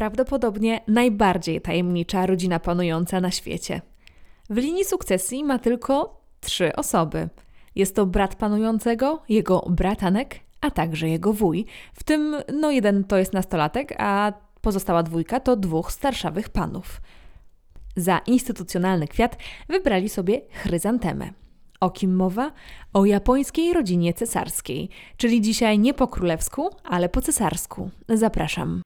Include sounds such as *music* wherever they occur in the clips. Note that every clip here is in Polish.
prawdopodobnie najbardziej tajemnicza rodzina panująca na świecie. W linii sukcesji ma tylko trzy osoby. Jest to brat panującego, jego bratanek, a także jego wuj. W tym, no jeden to jest nastolatek, a pozostała dwójka to dwóch starszawych panów. Za instytucjonalny kwiat wybrali sobie chryzantemę. O kim mowa? O japońskiej rodzinie cesarskiej, czyli dzisiaj nie po królewsku, ale po cesarsku. Zapraszam.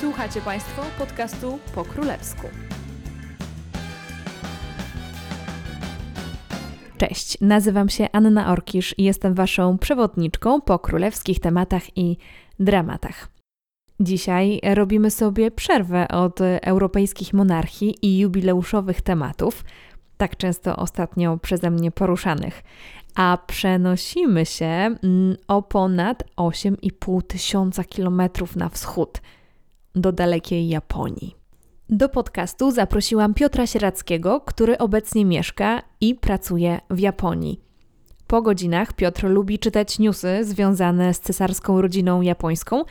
Słuchacie Państwo podcastu po królewsku. Cześć, nazywam się Anna Orkisz i jestem Waszą przewodniczką po królewskich tematach i dramatach. Dzisiaj robimy sobie przerwę od europejskich monarchii i jubileuszowych tematów, tak często ostatnio przeze mnie poruszanych, a przenosimy się mm, o ponad 8,5 tysiąca kilometrów na wschód do dalekiej Japonii. Do podcastu zaprosiłam Piotra Sierackiego, który obecnie mieszka i pracuje w Japonii. Po godzinach Piotr lubi czytać newsy związane z cesarską rodziną japońską.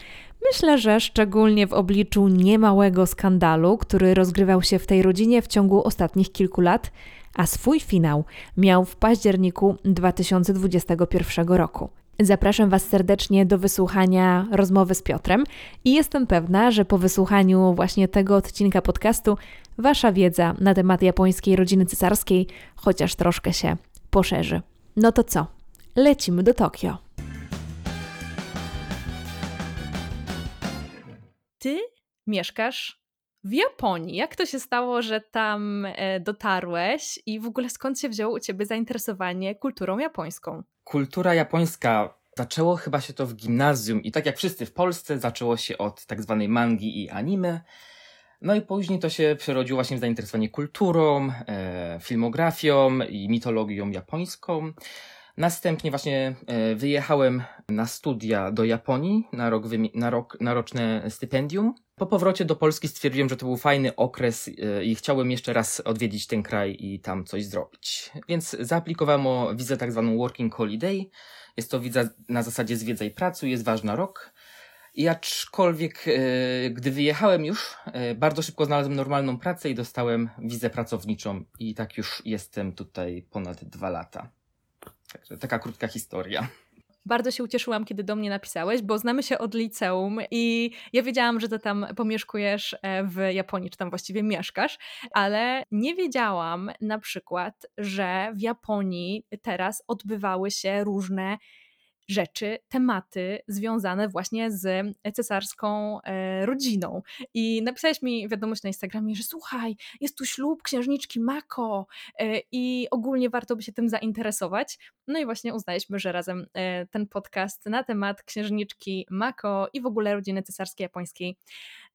Myślę, że szczególnie w obliczu niemałego skandalu, który rozgrywał się w tej rodzinie w ciągu ostatnich kilku lat, a swój finał miał w październiku 2021 roku. Zapraszam Was serdecznie do wysłuchania rozmowy z Piotrem i jestem pewna, że po wysłuchaniu właśnie tego odcinka podcastu Wasza wiedza na temat japońskiej rodziny cesarskiej chociaż troszkę się poszerzy. No to co? Lecimy do Tokio. Ty mieszkasz w Japonii. Jak to się stało, że tam e, dotarłeś i w ogóle skąd się wzięło u ciebie zainteresowanie kulturą japońską? Kultura japońska zaczęło chyba się to w gimnazjum i tak jak wszyscy w Polsce zaczęło się od tak zwanej mangi i anime. No i później to się przerodziło właśnie w zainteresowanie kulturą, e, filmografią i mitologią japońską. Następnie właśnie e, wyjechałem na studia do Japonii na, rok, na, rok, na roczne stypendium. Po powrocie do Polski stwierdziłem, że to był fajny okres e, i chciałem jeszcze raz odwiedzić ten kraj i tam coś zrobić. Więc zaaplikowałem o wizę tak zwaną Working Holiday. Jest to wiza na zasadzie zwiedzaj pracy, jest ważna rok. I aczkolwiek, e, gdy wyjechałem już, bardzo szybko znalazłem normalną pracę i dostałem wizę pracowniczą i tak już jestem tutaj ponad dwa lata. Także taka krótka historia. Bardzo się ucieszyłam, kiedy do mnie napisałeś, bo znamy się od liceum i ja wiedziałam, że ty tam pomieszkujesz e, w Japonii, czy tam właściwie mieszkasz, ale nie wiedziałam na przykład, że w Japonii teraz odbywały się różne rzeczy, tematy związane właśnie z cesarską e, rodziną. I napisałeś mi wiadomość na Instagramie, że słuchaj, jest tu ślub księżniczki Mako e, i ogólnie warto by się tym zainteresować. No i właśnie uznaliśmy, że razem e, ten podcast na temat księżniczki Mako i w ogóle rodziny cesarskiej japońskiej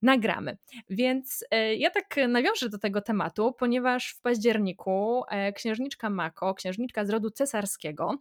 nagramy. Więc ja tak nawiążę do tego tematu, ponieważ w październiku księżniczka Mako, księżniczka z rodu cesarskiego,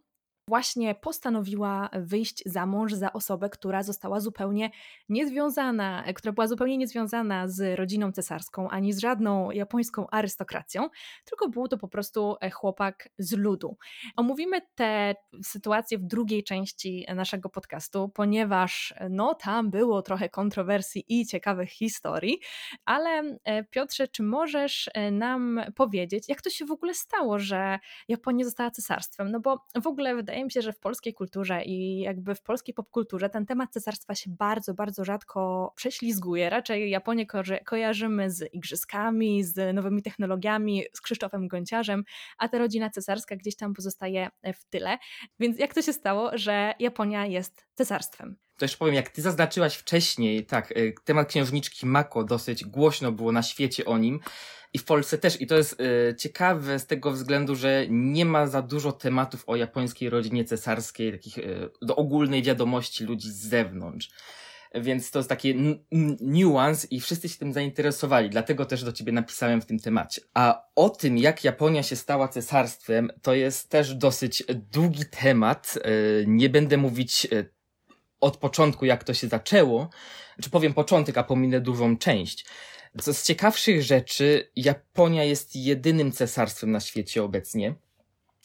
właśnie postanowiła wyjść za mąż za osobę, która została zupełnie niezwiązana, która była zupełnie niezwiązana z rodziną cesarską ani z żadną japońską arystokracją, tylko był to po prostu e, chłopak z ludu. Omówimy tę sytuację w drugiej części naszego podcastu, ponieważ no tam było trochę kontrowersji i ciekawych historii, ale e, Piotrze, czy możesz e, nam powiedzieć, jak to się w ogóle stało, że Japonia została cesarstwem? No bo w ogóle wydaje wydaje mi się, że w polskiej kulturze i jakby w polskiej popkulturze ten temat cesarstwa się bardzo, bardzo rzadko prześlizguje. Raczej Japonię ko kojarzymy z igrzyskami, z nowymi technologiami, z Krzysztofem Gonciarzem, a ta rodzina cesarska gdzieś tam pozostaje w tyle. Więc jak to się stało, że Japonia jest cesarstwem? To jeszcze powiem, jak ty zaznaczyłaś wcześniej, tak, y, temat księżniczki Mako dosyć głośno było na świecie o nim i w Polsce też. I to jest y, ciekawe z tego względu, że nie ma za dużo tematów o japońskiej rodzinie cesarskiej, takich y, do ogólnej wiadomości ludzi z zewnątrz. Więc to jest taki niuans i wszyscy się tym zainteresowali, dlatego też do ciebie napisałem w tym temacie. A o tym, jak Japonia się stała cesarstwem, to jest też dosyć długi temat. Y, nie będę mówić od początku, jak to się zaczęło, czy powiem początek, a pominę dużą część. Co z ciekawszych rzeczy, Japonia jest jedynym cesarstwem na świecie obecnie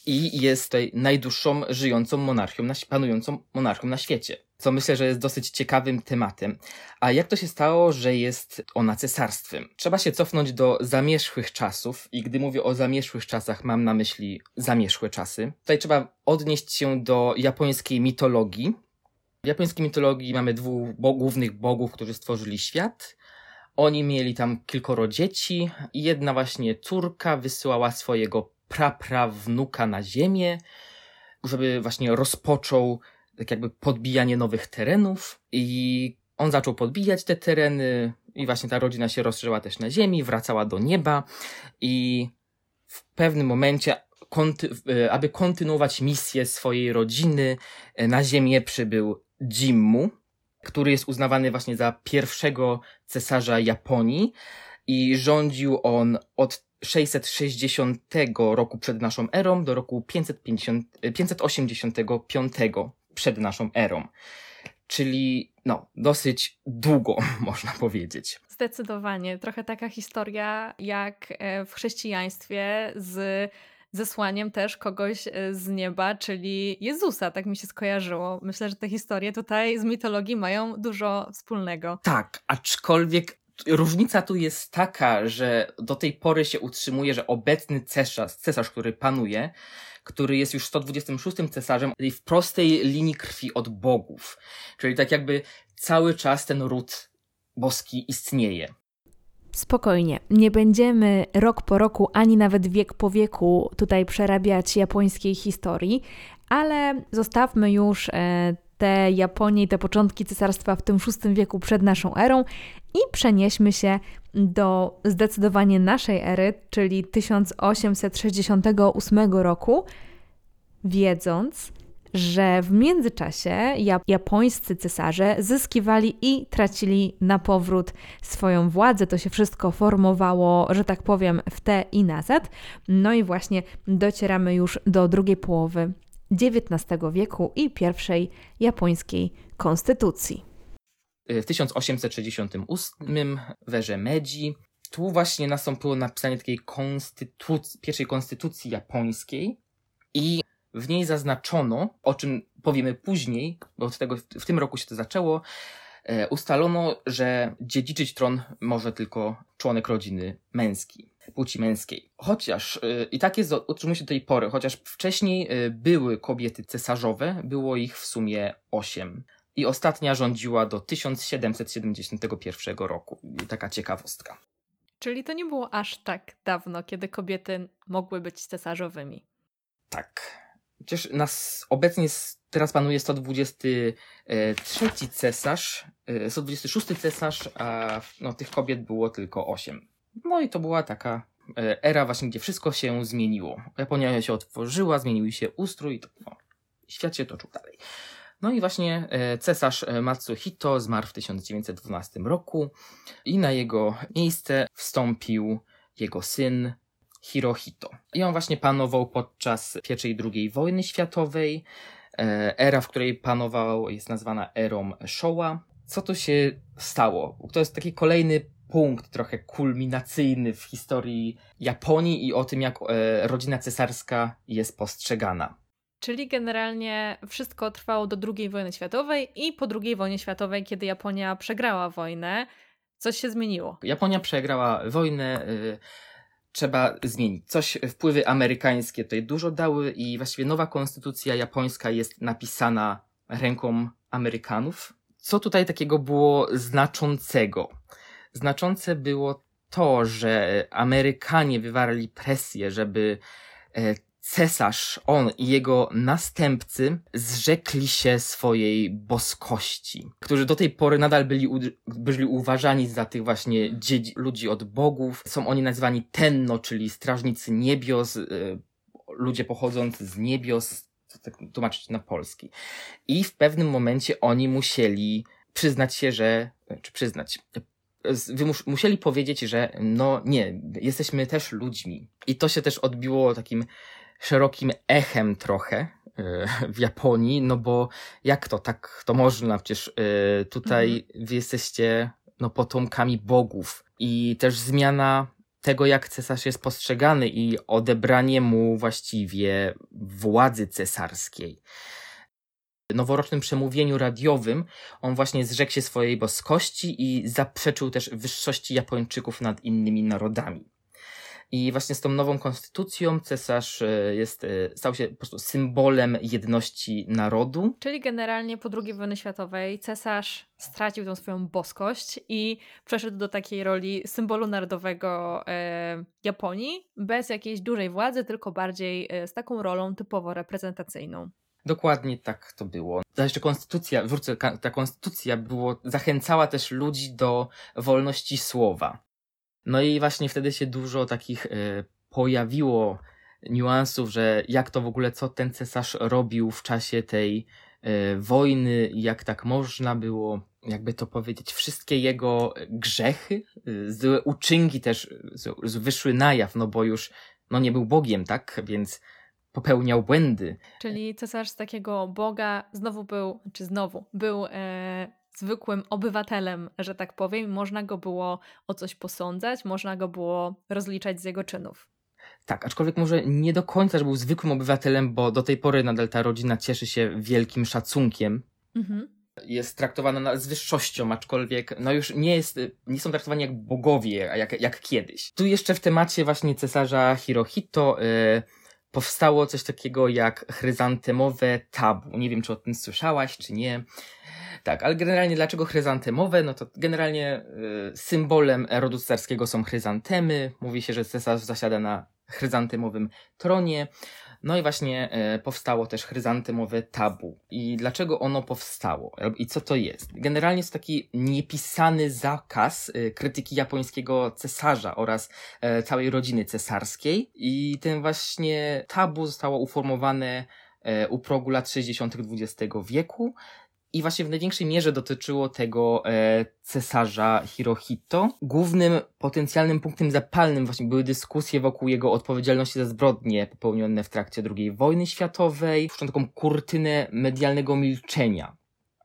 i jest tutaj najdłuższą żyjącą monarchią, panującą monarchią na świecie. co myślę, że jest dosyć ciekawym tematem. A jak to się stało, że jest ona cesarstwem? Trzeba się cofnąć do zamierzchłych czasów i gdy mówię o zamierzchłych czasach, mam na myśli zamierzchłe czasy. Tutaj trzeba odnieść się do japońskiej mitologii. W japońskiej mitologii mamy dwóch bo głównych bogów, którzy stworzyli świat. Oni mieli tam kilkoro dzieci i jedna właśnie córka wysyłała swojego praprawnuka na ziemię, żeby właśnie rozpoczął tak jakby podbijanie nowych terenów. I on zaczął podbijać te tereny i właśnie ta rodzina się rozszerzyła też na ziemi, wracała do nieba. I w pewnym momencie konty e, aby kontynuować misję swojej rodziny e, na ziemię przybył Jimmu, który jest uznawany właśnie za pierwszego cesarza Japonii i rządził on od 660 roku przed naszą erą do roku 550, 585 przed naszą erą. Czyli no, dosyć długo, *laughs* można powiedzieć. Zdecydowanie. Trochę taka historia jak e, w chrześcijaństwie z zesłaniem też kogoś e, z nieba, czyli Jezusa, tak mi się skojarzyło. Myślę, że te historie tutaj z mitologii mają dużo wspólnego. Tak, aczkolwiek różnica tu jest taka, że do tej pory się utrzymuje, że obecny cesarz, cesarz który panuje, który jest już 126 cesarzem w prostej linii krwi od bogów. Czyli tak jakby cały czas ten ród boski istnieje. Spokojnie, nie będziemy rok po roku, ani nawet wiek po wieku tutaj przerabiać japońskiej historii, ale zostawmy już e, te Japonię i te początki cesarstwa w tym VI wieku przed naszą erą i przenieśmy się do zdecydowanie naszej ery, czyli 1868 roku, wiedząc, że w międzyczasie japońscy cesarze zyskiwali i tracili na powrót swoją władzę. To się wszystko formowało, że tak powiem, w te i nazad. No i właśnie docieramy już do drugiej połowy XIX wieku i pierwszej japońskiej konstytucji. W 1868 w erze Meiji tu właśnie nastąpiło napisanie takiej pierwszej konstytucji japońskiej i w niej zaznaczono, o czym powiemy później, bo od tego w tym roku się to zaczęło, e, ustalono, że dziedziczyć tron może tylko członek rodziny męski, płci męskiej. Chociaż, e, i tak jest, utrzymuje się do tej pory, chociaż wcześniej e, były kobiety cesarzowe, było ich w sumie osiem. I ostatnia rządziła do 1771 roku. Taka ciekawostka. Czyli to nie było aż tak dawno, kiedy kobiety mogły być cesarzowymi. Tak. Przecież nas obecnie teraz panuje 123 cesarz, 126 e, cesarz, a no, tych kobiet było tylko 8. No i to była taka e, era właśnie, gdzie wszystko się zmieniło. Japonia się otworzyła, zmienił się ustrój, to, no, świat się toczył dalej. No i właśnie e, cesarz Matsuhito zmarł w 1912 roku i na jego miejsce wstąpił jego syn Hirohito. I on właśnie panował podczas I i II wojny światowej. E, era, w której panował, jest nazwana erą Showa. Co tu się stało? To jest taki kolejny punkt trochę kulminacyjny w historii Japonii i o tym, jak e, rodzina cesarska jest postrzegana. Czyli generalnie wszystko trwało do II wojny światowej i po II wojnie światowej, kiedy Japonia przegrała wojnę, coś się zmieniło. Japonia przegrała wojnę. Y trzeba zmienić. Coś wpływy amerykańskie tutaj dużo dały i właściwie nowa konstytucja japońska jest napisana ręką Amerykanów. Co tutaj takiego było znaczącego? Znaczące było to, że Amerykanie wywarli presję, żeby e, cesarz, on i jego następcy zrzekli się swojej boskości, którzy do tej pory nadal byli, byli uważani za tych właśnie ludzi od bogów. Są oni nazywani Tenno, czyli strażnicy niebios, y, ludzie pochodzący z niebios, tak tłumaczyć na polski. I w pewnym momencie oni musieli przyznać się, że, czy przyznać, musieli powiedzieć, że no nie, jesteśmy też ludźmi. I to się też odbiło takim szerokim echem trochę e, w Japonii, no bo jak to, tak to można, przecież e, tutaj mhm. wy jesteście no potomkami bogów i też zmiana tego, jak cesarz jest postrzegany i odebranie mu właściwie władzy cesarskiej. noworocznym przemówieniu radiowym on właśnie zrzekł się swojej boskości i zaprzeczył też wyższości Japończyków nad innymi narodami. I właśnie z tą nową konstytucją cesarz e, jest, e, stał się po prostu symbolem jedności narodu. Czyli generalnie po II wojnie światowej cesarz stracił tą swoją boskość i przeszedł do takiej roli symbolu narodowego e, Japonii, bez jakiejś dużej władzy, tylko bardziej e, z taką rolą typowo reprezentacyjną. Dokładnie tak to było. Ta jeszcze konstytucja, wrócę, ta konstytucja było, zachęcała też ludzi do wolności słowa. No i właśnie wtedy się dużo takich y, pojawiło niuansów, że jak to w ogóle, co ten cesarz robił w czasie tej y, wojny, jak tak można było, jakby to powiedzieć, wszystkie jego grzechy, złe uczynki też wyszły na jaw, no bo już no nie był Bogiem, tak? Więc popełniał błędy. Czyli cesarz z takiego Boga znowu był, czy znowu, był e, zwykłym obywatelem, że tak powiem, można go było o coś posądzać, można go było rozliczać z jego czynów. Tak, aczkolwiek może nie do końca, że był zwykłym obywatelem, bo do tej pory nadal ta rodzina cieszy się wielkim szacunkiem. Mhm. Jest traktowana z wyższością, aczkolwiek no już nie, jest, nie są traktowani jak bogowie, jak, jak kiedyś. Tu jeszcze w temacie właśnie cesarza Hirohito yy, powstało coś takiego jak chryzantemowe tabu. Nie wiem, czy o tym słyszałaś, czy nie. Tak, ale generalnie dlaczego chryzantemowe? No to generalnie y, symbolem rodu cesarskiego są chryzantemy. Mówi się, że cesarz zasiada na chryzantemowym tronie. No i właśnie e, powstało też chryzantemowe tabu. I dlaczego ono powstało? I co to jest? Generalnie jest taki niepisany zakaz e, krytyki japońskiego cesarza oraz e, całej rodziny cesarskiej. I ten właśnie tabu zostało uformowane u progu lat 60. XX wieku i właśnie w największej mierze dotyczyło tego e, cesarza Hirohito. Głównym potencjalnym punktem zapalnym właśnie były dyskusje wokół jego odpowiedzialności za zbrodnie popełnione w trakcie II wojny światowej. Puszczą taką kurtynę medialnego milczenia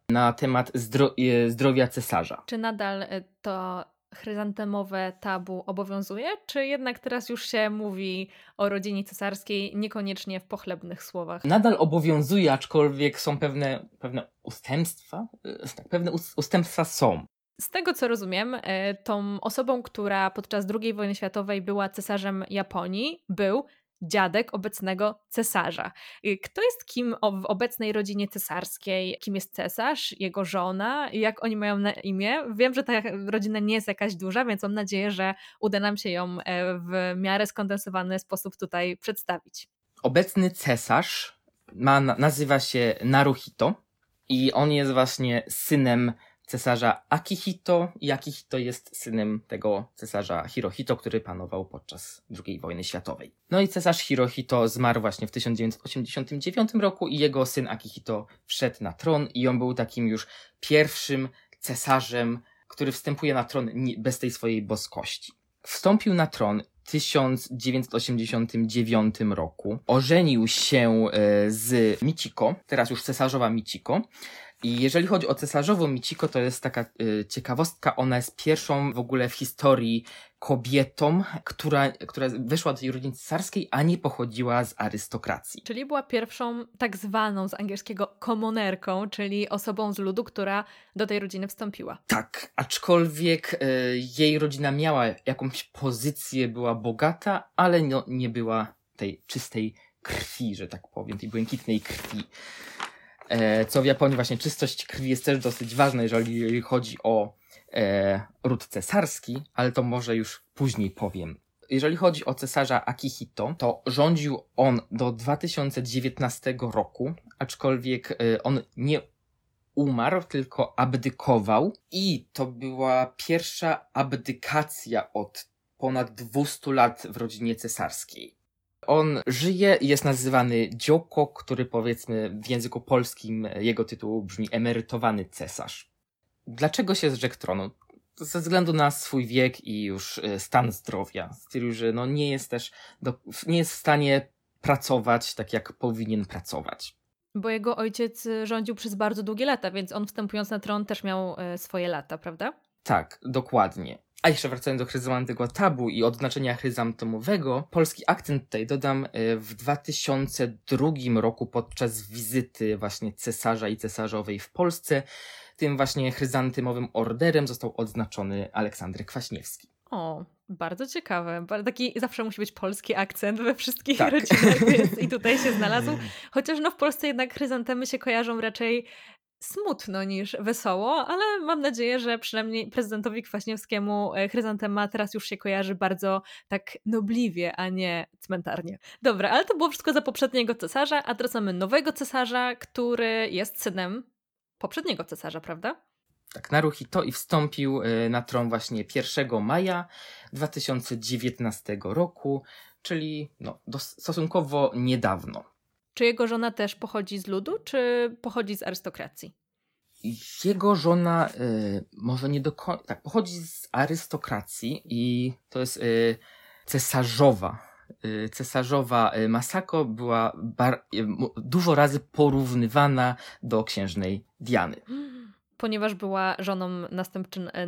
na temat zdro e, zdrowia cesarza. Czy nadal e, to chryzantemowe tabu obowiązuje, czy jednak teraz już się mówi o rodzinie cesarskiej niekoniecznie w pochlebnych słowach? Nadal obowiązuje, aczkolwiek są pewne, pewne ustępstwa. E, tak, pewne ustępstwa są. Z tego co rozumiem, e, tą osobą, która podczas II wojny światowej była cesarzem Japonii, był dziadek obecnego cesarza. Y, kto jest kim w obecnej rodzinie cesarskiej? Kim jest cesarz, jego żona? Jak oni mają na imię? Wiem, że ta rodzina nie jest jakaś duża, więc mam nadzieję, że uda nam się ją e, w miarę skondensowany sposób tutaj przedstawić. Obecny cesarz ma, nazywa się Naruhito i on jest właśnie synem cesarza Akihito i Akihito jest synem tego cesarza Hirohito, który panował podczas II wojny światowej. No i cesarz Hirohito zmarł właśnie w 1989 roku i jego syn Akihito wszedł na tron i on był takim już pierwszym cesarzem, który wstępuje na tron bez tej swojej boskości. Wstąpił na tron w 1989 roku. Ożenił się e, z Michiko, teraz już cesarzowa Michiko, i jeżeli chodzi o cesarzową Michiko, to jest taka y, ciekawostka. Ona jest pierwszą w ogóle w historii kobietą, która, która wyszła do tej rodziny cesarskiej, a nie pochodziła z arystokracji. Czyli była pierwszą tak zwaną z angielskiego komonerką, czyli osobą z ludu, która do tej rodziny wstąpiła. Tak, aczkolwiek y, jej rodzina miała jakąś pozycję, była bogata, ale no, nie była tej czystej krwi, że tak powiem, tej błękitnej krwi. E, co w Japonii właśnie czystość krwi jest też dosyć ważna, jeżeli chodzi o e, ród cesarski, ale to może już później powiem. Jeżeli chodzi o cesarza Akihito, to rządził on do 2019 roku, aczkolwiek e, on nie umarł, tylko abdykował i to była pierwsza abdykacja od ponad 200 lat w rodzinie cesarskiej. On żyje i jest nazywany Dzioko, który powiedzmy w języku polskim jego tytuł brzmi emerytowany cesarz. Dlaczego się zrzekł tronu? Ze względu na swój wiek i już e, stan zdrowia. Stwierdził, że no nie jest też, do, nie jest w stanie pracować tak, jak powinien pracować. Bo jego ojciec rządził przez bardzo długie lata, więc on wstępując na tron też miał e, swoje lata, prawda? Tak, dokładnie. A jeszcze wracając do chryzantego tabu i odznaczenia chryzantemowego, polski akcent tutaj dodam e, w 2002 roku podczas wizyty właśnie cesarza i cesarzowej w Polsce. Tym właśnie chryzantymowym orderem został odznaczony Aleksander Kwaśniewski. O, bardzo ciekawe. Taki zawsze musi być polski akcent we wszystkich tak. rodzinach, więc i tutaj się znalazł. *laughs* Chociaż no w Polsce jednak chryzantemy się kojarzą raczej smutno niż wesoło, ale mam nadzieję, że przynajmniej prezydentowi Kwaśniewskiemu e, chryzantema teraz już się kojarzy bardzo tak nobliwie, a nie cmentarnie. Dobra, ale to było wszystko za poprzedniego cesarza, a teraz mamy nowego cesarza, który jest synem poprzedniego cesarza, prawda? Tak, Naruhito i wstąpił e, na tron właśnie 1 maja 2019 roku, czyli no, stosunkowo niedawno. Czy jego żona też pochodzi z ludu, czy pochodzi z arystokracji? Jego żona y, może nie do końca. Tak, pochodzi z arystokracji i to jest y, cesarzowa. Y, cesarzowa Masako była bar- dużo razy porównywana do księżnej Diany. Ponieważ była żoną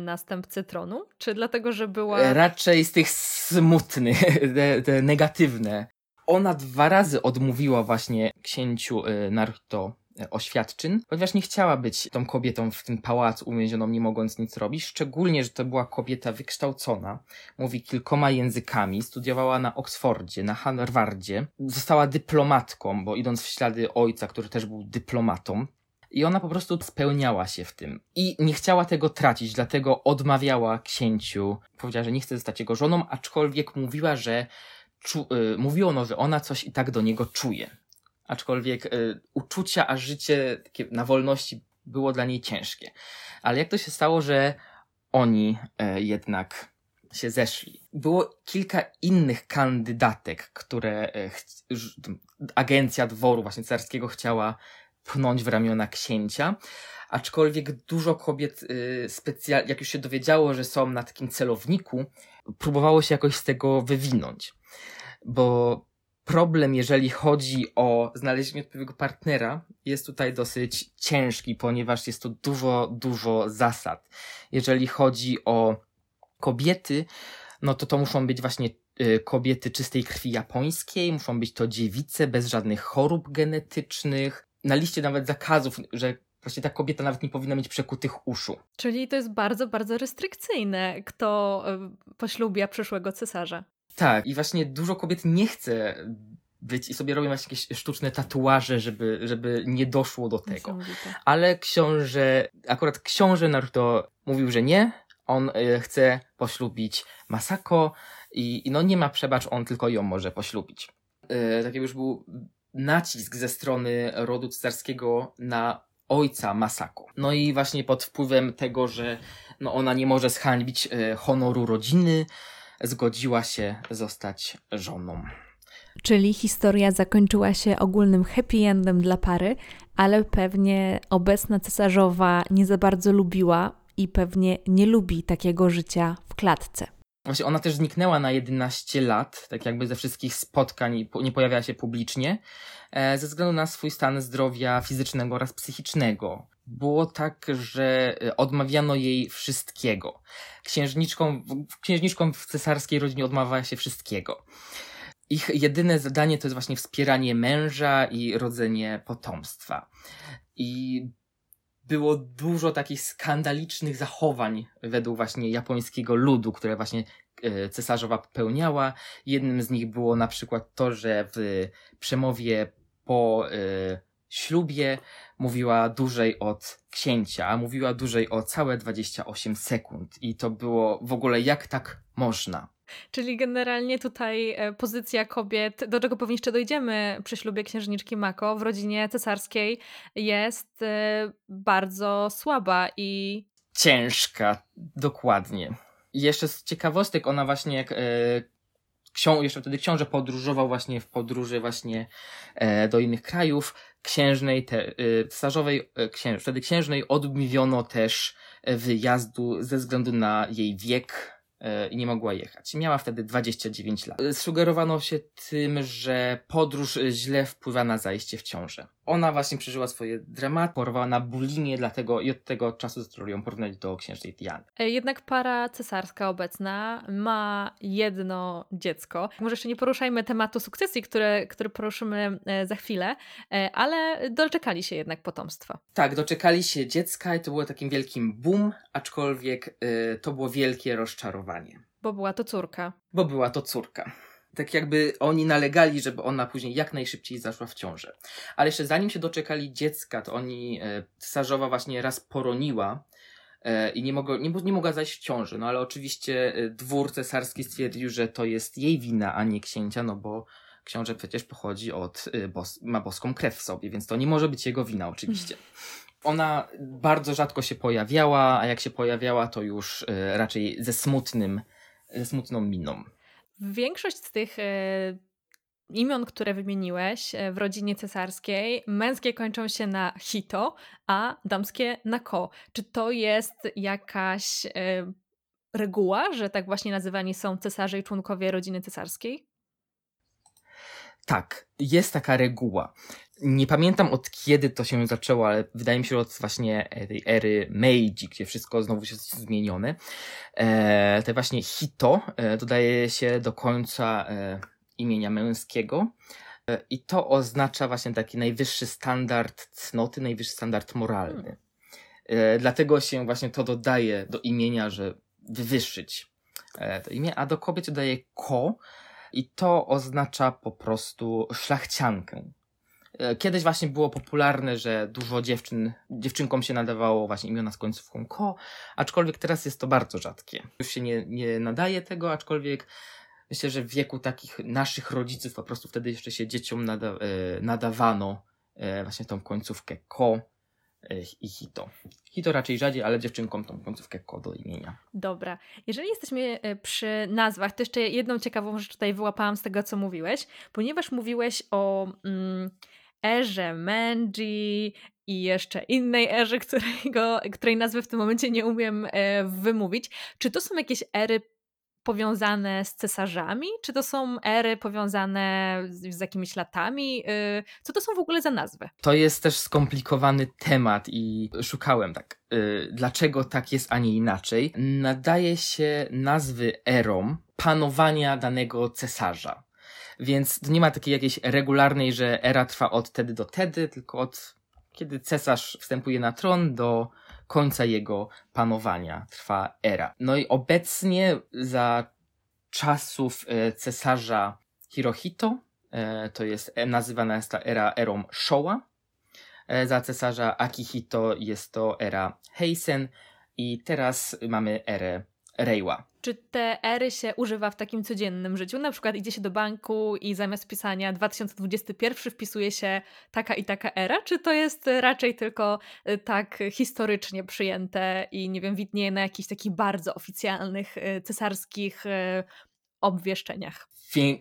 następcy tronu? Czy dlatego, że była. Raczej z tych smutnych, *laughs* te, te negatywne ona dwa razy odmówiła właśnie księciu y, Naruto y, oświadczyn, ponieważ nie chciała być tą kobietą w tym pałacu uwięzioną, nie mogąc nic robić. Szczególnie, że to była kobieta wykształcona, mówi kilkoma językami, studiowała na Oksfordzie, na Harvardzie, została dyplomatką, bo idąc w ślady ojca, który też był dyplomatą, i ona po prostu spełniała się w tym. I nie chciała tego tracić, dlatego odmawiała księciu. Powiedziała, że nie chce zostać jego żoną, aczkolwiek mówiła, że czu, y, mówiło no, że ona coś i tak do niego czuje. Aczkolwiek y, uczucia, a życie na wolności było dla niej ciężkie. Ale jak to się stało, że oni y, jednak się zeszli? Było kilka innych kandydatek, które y, agencja dworu właśnie carskiego chciała pchnąć w ramiona księcia, aczkolwiek dużo kobiet, y, specjal, jak już się dowiedziało, że są na takim celowniku, próbowało się jakoś z tego wywinąć bo problem, jeżeli chodzi o znalezienie odpowiedniego partnera, jest tutaj dosyć ciężki, ponieważ jest to dużo, dużo zasad. Jeżeli chodzi o kobiety, no to to muszą być właśnie y, kobiety czystej krwi japońskiej, muszą być to dziewice bez żadnych chorób genetycznych. Na liście nawet zakazów, że właśnie ta kobieta nawet nie powinna mieć przekutych uszu. Czyli to jest bardzo, bardzo restrykcyjne, kto y, poślubia przyszłego cesarza. Tak, i właśnie dużo kobiet nie chce być i sobie robią jakieś sztuczne tatuaże, żeby, żeby nie doszło do tego. Ale książę, akurat książę Naruto mówił, że nie, on y, chce poślubić Masako i, i, no nie ma przebacz, on tylko ją może poślubić. Y, taki już był nacisk ze strony rodu cesarskiego na ojca Masako. No i właśnie pod wpływem tego, że no ona nie może zhańbić y, honoru rodziny, zgodziła się zostać żoną. Czyli historia zakończyła się ogólnym happy endem dla pary, ale pewnie obecna cesarzowa nie za bardzo lubiła i pewnie nie lubi takiego życia w klatce. Właśnie ona też zniknęła na 11 lat, tak jakby ze wszystkich spotkań nie pojawiała się publicznie, e, ze względu na swój stan zdrowia fizycznego oraz psychicznego było tak, że e, odmawiano jej wszystkiego. Księżniczką, księżniczką w cesarskiej rodzinie odmawia się wszystkiego. Ich jedyne zadanie to jest właśnie wspieranie męża i rodzenie potomstwa. I było dużo takich skandalicznych zachowań według właśnie japońskiego ludu, które właśnie e, cesarzowa popełniała. Jednym z nich było na przykład to, że w przemowie po e, ślubie mówiła dłużej od księcia, mówiła dłużej o całe 28 sekund. I to było w ogóle jak tak można. Czyli generalnie tutaj e, pozycja kobiet, do czego pewnie jeszcze dojdziemy przy ślubie księżniczki Mako w rodzinie cesarskiej, jest e, bardzo słaba i. Ciężka, dokładnie. I jeszcze z ciekawostek, ona właśnie jak. E, ksią, jeszcze wtedy książę podróżował właśnie w podróży właśnie do innych krajów księżnej, te, y, cesarzowej, y, księż, wtedy księżnej odmówiono też y, wyjazdu ze względu na jej wiek i nie mogła jechać. Miała wtedy 29 lat. Sugerowano się tym, że podróż źle wpływa na zajście w ciążę. Ona właśnie przeżyła swoje dramaty, porwała na bulimię, dlatego i od tego czasu zaczęli ją porównać do księżnej Diany. E, jednak para cesarska obecna ma jedno dziecko. Może jeszcze nie poruszajmy tematu sukcesji, które, który poruszymy e, za chwilę, e, ale doczekali się jednak potomstwa. Tak, doczekali się dziecka i to było takim wielkim boom, aczkolwiek to było wielkie rozczarowanie. Bo była to córka. Bo była to córka tak jakby oni nalegali, żeby ona później jak najszybciej zaszła w ciążę. Ale jeszcze zanim się doczekali dziecka, to oni, e, cesarzowa właśnie raz poroniła e, i nie, mogła, nie, nie mogła zajść w ciąży. No ale oczywiście e, dwór cesarski stwierdził, że to jest jej wina, a nie księcia, no bo książę przecież pochodzi od, bos, ma boską krew w sobie, więc to nie może być jego wina oczywiście. Ona bardzo rzadko się pojawiała, a jak się pojawiała, to już raczej ze smutnym, ze smutną miną. Większość z tych e, imion, które wymieniłeś e, w rodzinie cesarskiej, męskie kończą się na hito, a damskie na ko. Czy to jest jakaś e, reguła, że tak właśnie nazywani są cesarze i członkowie rodziny cesarskiej? Tak, jest taka reguła. Nie pamiętam od kiedy to się zaczęło, ale wydaje mi się, od właśnie tej ery Meiji, gdzie wszystko znowu się zmienione. E, te właśnie hito e, dodaje się do końca e, imienia męskiego. E, I to oznacza właśnie taki najwyższy standard cnoty, najwyższy standard moralny. E, dlatego się właśnie to dodaje do imienia, że wywyższyć e, to imię, a do kobiet dodaje ko, i to oznacza po prostu szlachciankę. E, kiedyś właśnie było popularne, że dużo dziewczyn, dziewczynkom się nadawało właśnie imiona z końcówką ko, aczkolwiek teraz jest to bardzo rzadkie. Już się nie, nie nadaje tego, aczkolwiek myślę, że w wieku takich naszych rodziców po prostu wtedy jeszcze się dzieciom nada, e, nadawano e, właśnie tą końcówkę ko i hito. Hito raczej rzadziej, ale dziewczynkom tą końcówkę ko do imienia. Dobra. Jeżeli jesteśmy przy nazwach, to jeszcze jedną ciekawą rzecz tutaj wyłapałam z tego, co mówiłeś, ponieważ mówiłeś o... Mm, erze Menji i jeszcze innej erze, *laughs* którego, której nazwy w tym momencie nie umiem e, wymówić. Czy to są jakieś ery powiązane z cesarzami? Czy to są ery powiązane z, z, jakimiś latami? E, co to są w ogóle za nazwy? To jest też skomplikowany temat i szukałem tak, e, dlaczego tak jest, a nie inaczej. Nadaje się nazwy erom panowania danego cesarza. Więc nie ma takiej jakiejś regularnej, że era trwa od tedy do tedy, tylko od kiedy cesarz wstępuje na tron do końca jego panowania trwa era. No i obecnie za czasów e, cesarza Hirohito, e, to jest e, nazywana jest ta era erą Showa, za cesarza Akihito jest to era Heisen i teraz mamy erę Reiwa. Czy te ery się używa w takim codziennym życiu? Na przykład idzie się do banku i zamiast pisania 2021 wpisuje się taka i taka era? Czy to jest raczej tylko y, tak historycznie przyjęte i nie wiem, widnieje na jakichś takich bardzo oficjalnych, y, cesarskich y, obwieszczeniach?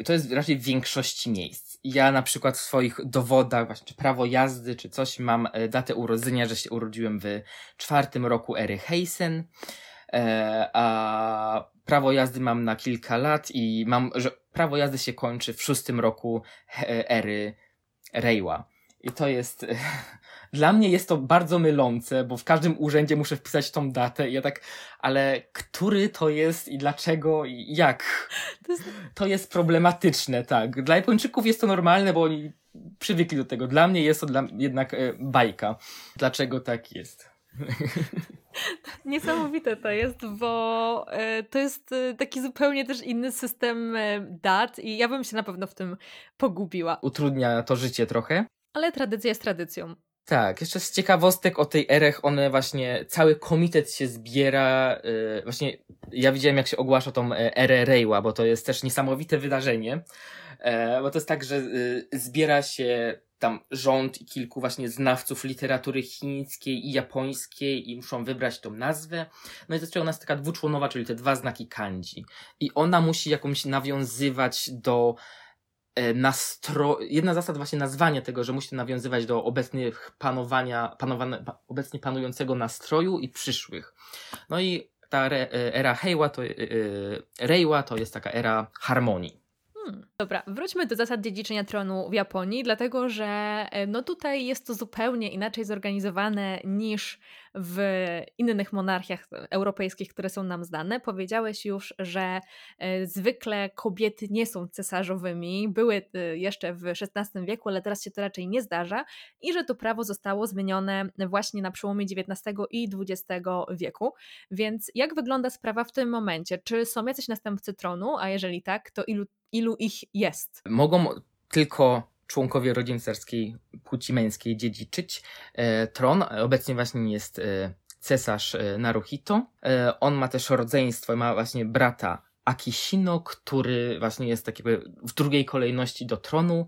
To jest raczej w większości miejsc. Ja na przykład w swoich dowodach, właśnie czy prawo jazdy, czy coś, mam datę urodzenia, że się urodziłem w czwartym roku ery Heisen. E, a prawo jazdy mam na kilka lat i mam, że prawo jazdy się kończy w szóstym roku ery Reiwa. I to jest, *laughs* dla mnie jest to bardzo mylące, bo w każdym urzędzie muszę wpisać tą datę i ja tak, ale który to jest i dlaczego i jak? To jest, to jest problematyczne, tak. Dla Japończyków jest to normalne, bo oni przywykli do tego. Dla mnie jest to dla, jednak e, bajka. Dlaczego tak jest? *laughs* Niesamowite to jest, bo e, to jest e, taki zupełnie też inny system e, dat i ja bym się na pewno w tym pogubiła. Utrudnia to życie trochę. Ale tradycja jest tradycją. Tak, jeszcze z ciekawostek o tej erech, one właśnie, cały komitet się zbiera, właśnie ja widziałem jak się ogłasza tą erę Reiwa, bo to jest też niesamowite wydarzenie, bo to jest tak, że zbiera się tam rząd i kilku właśnie znawców literatury chińskiej i japońskiej i muszą wybrać tą nazwę. No i zaczęła nas taka dwuczłonowa, czyli te dwa znaki kanji. I ona musi jakąś nawiązywać do e, nastro... Jedna zasad właśnie nazwania tego, że musi nawiązywać do obecnych panowania, panowane, obecnie panującego nastroju i przyszłych. No i ta e, era Heiwa to, e, Reiwa to jest taka era harmonii. Hmm. Dobra, wróćmy do zasad dziedziczenia tronu w Japonii, dlatego że e, no tutaj jest to zupełnie inaczej zorganizowane niż w innych monarchiach europejskich, które są nam znane. Powiedziałeś już, że e, zwykle kobiety nie są cesarzowymi, były e, jeszcze w XVI wieku, ale teraz się to raczej nie zdarza i że to prawo zostało zmienione właśnie na przełomie XIX i XX wieku. Więc jak wygląda sprawa w tym momencie? Czy są jacyś następcy tronu, a jeżeli tak, to ilu, ilu ich jest? Mogą tylko członkowie rodziny carskiej płci męskiej dziedziczyć e, tron. Obecnie właśnie jest e, cesarz e, Naruhito. E, on ma też rodzeństwo, ma właśnie brata Akishino, który właśnie jest tak jakby w drugiej kolejności do tronu,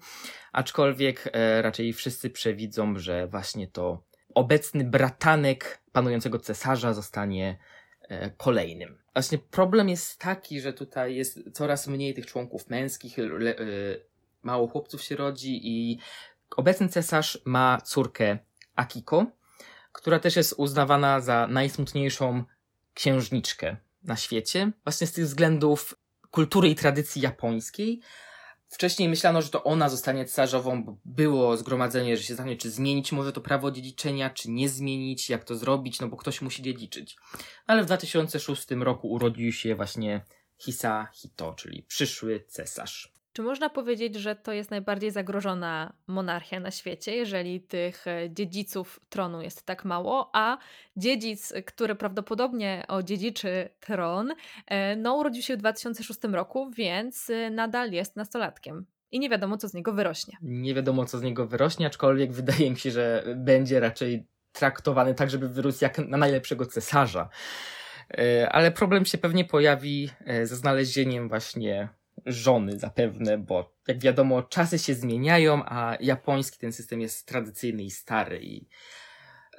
aczkolwiek e, raczej wszyscy przewidzą, że właśnie to obecny bratanek panującego cesarza zostanie kolejnym. Właśnie problem jest taki, że tutaj jest coraz mniej tych członków męskich, le, e, mało chłopców się rodzi i obecny cesarz ma córkę Akiko, która też jest uznawana za najsmutniejszą księżniczkę na świecie, właśnie z tych względów kultury i tradycji japońskiej. Wcześniej myślano, że to ona zostanie cesarzową, bo było zgromadzenie, że się zastanawiać, czy zmienić może to prawo dziedziczenia, czy nie zmienić, jak to zrobić, no bo ktoś musi dziedziczyć. Ale w 2006 roku urodził się właśnie Hisahito, czyli przyszły cesarz. Czy można powiedzieć, że to jest najbardziej zagrożona monarchia na świecie, jeżeli tych e, dziedziców tronu jest tak mało, a dziedzic, który prawdopodobnie odziedziczy tron, e, no urodził się w 2006 roku, więc e, nadal jest nastolatkiem. I nie wiadomo, co z niego wyrośnie. Nie wiadomo, co z niego wyrośnie, aczkolwiek wydaje mi się, że będzie raczej traktowany tak, żeby wyrósł jak na najlepszego cesarza. Ale problem się pewnie pojawi ze znalezieniem właśnie żony zapewne, bo jak wiadomo, czasy się zmieniają, a japoński ten system jest tradycyjny i stary i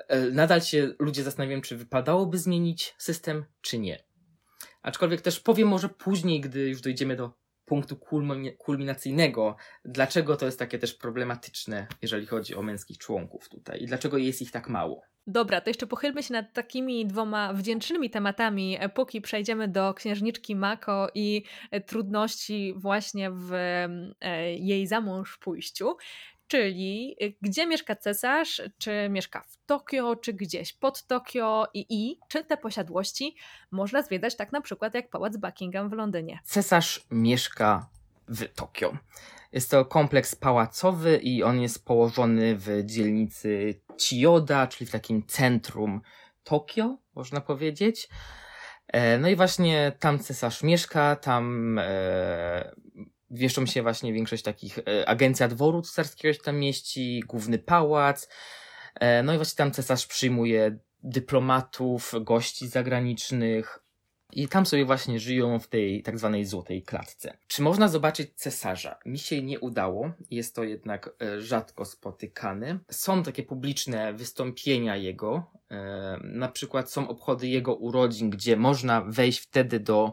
e, nadal się ludzie zastanawiają, czy wypadałoby zmienić system, czy nie. Aczkolwiek też powiem może później, gdy już dojdziemy do punktu kulminacyjnego, dlaczego to jest takie też problematyczne, jeżeli chodzi o męskich członków tutaj i dlaczego jest ich tak mało. Dobra, to jeszcze pochylmy się nad takimi dwoma wdzięcznymi tematami, e, póki przejdziemy do księżniczki Mako i e, trudności właśnie w e, jej zamąż pójściu. Czyli gdzie mieszka cesarz, czy mieszka w Tokio, czy gdzieś pod Tokio i, i czy te posiadłości można zwiedzać tak na przykład jak Pałac Buckingham w Londynie. Cesarz mieszka w Tokio. Jest to kompleks pałacowy i on jest położony w dzielnicy Chiyoda, czyli w takim centrum Tokio, można powiedzieć. E, no i właśnie tam cesarz mieszka, tam e, wieszczą się właśnie większość takich, e, agencja dworu cesarskiego się tam mieści, główny pałac. E, no i właśnie tam cesarz przyjmuje dyplomatów, gości zagranicznych, i tam sobie właśnie żyją w tej tak zwanej złotej klatce. Czy można zobaczyć cesarza? Mi się nie udało, jest to jednak e, rzadko spotykane. Są takie publiczne wystąpienia jego, na przykład są obchody jego urodzin, gdzie można wejść wtedy do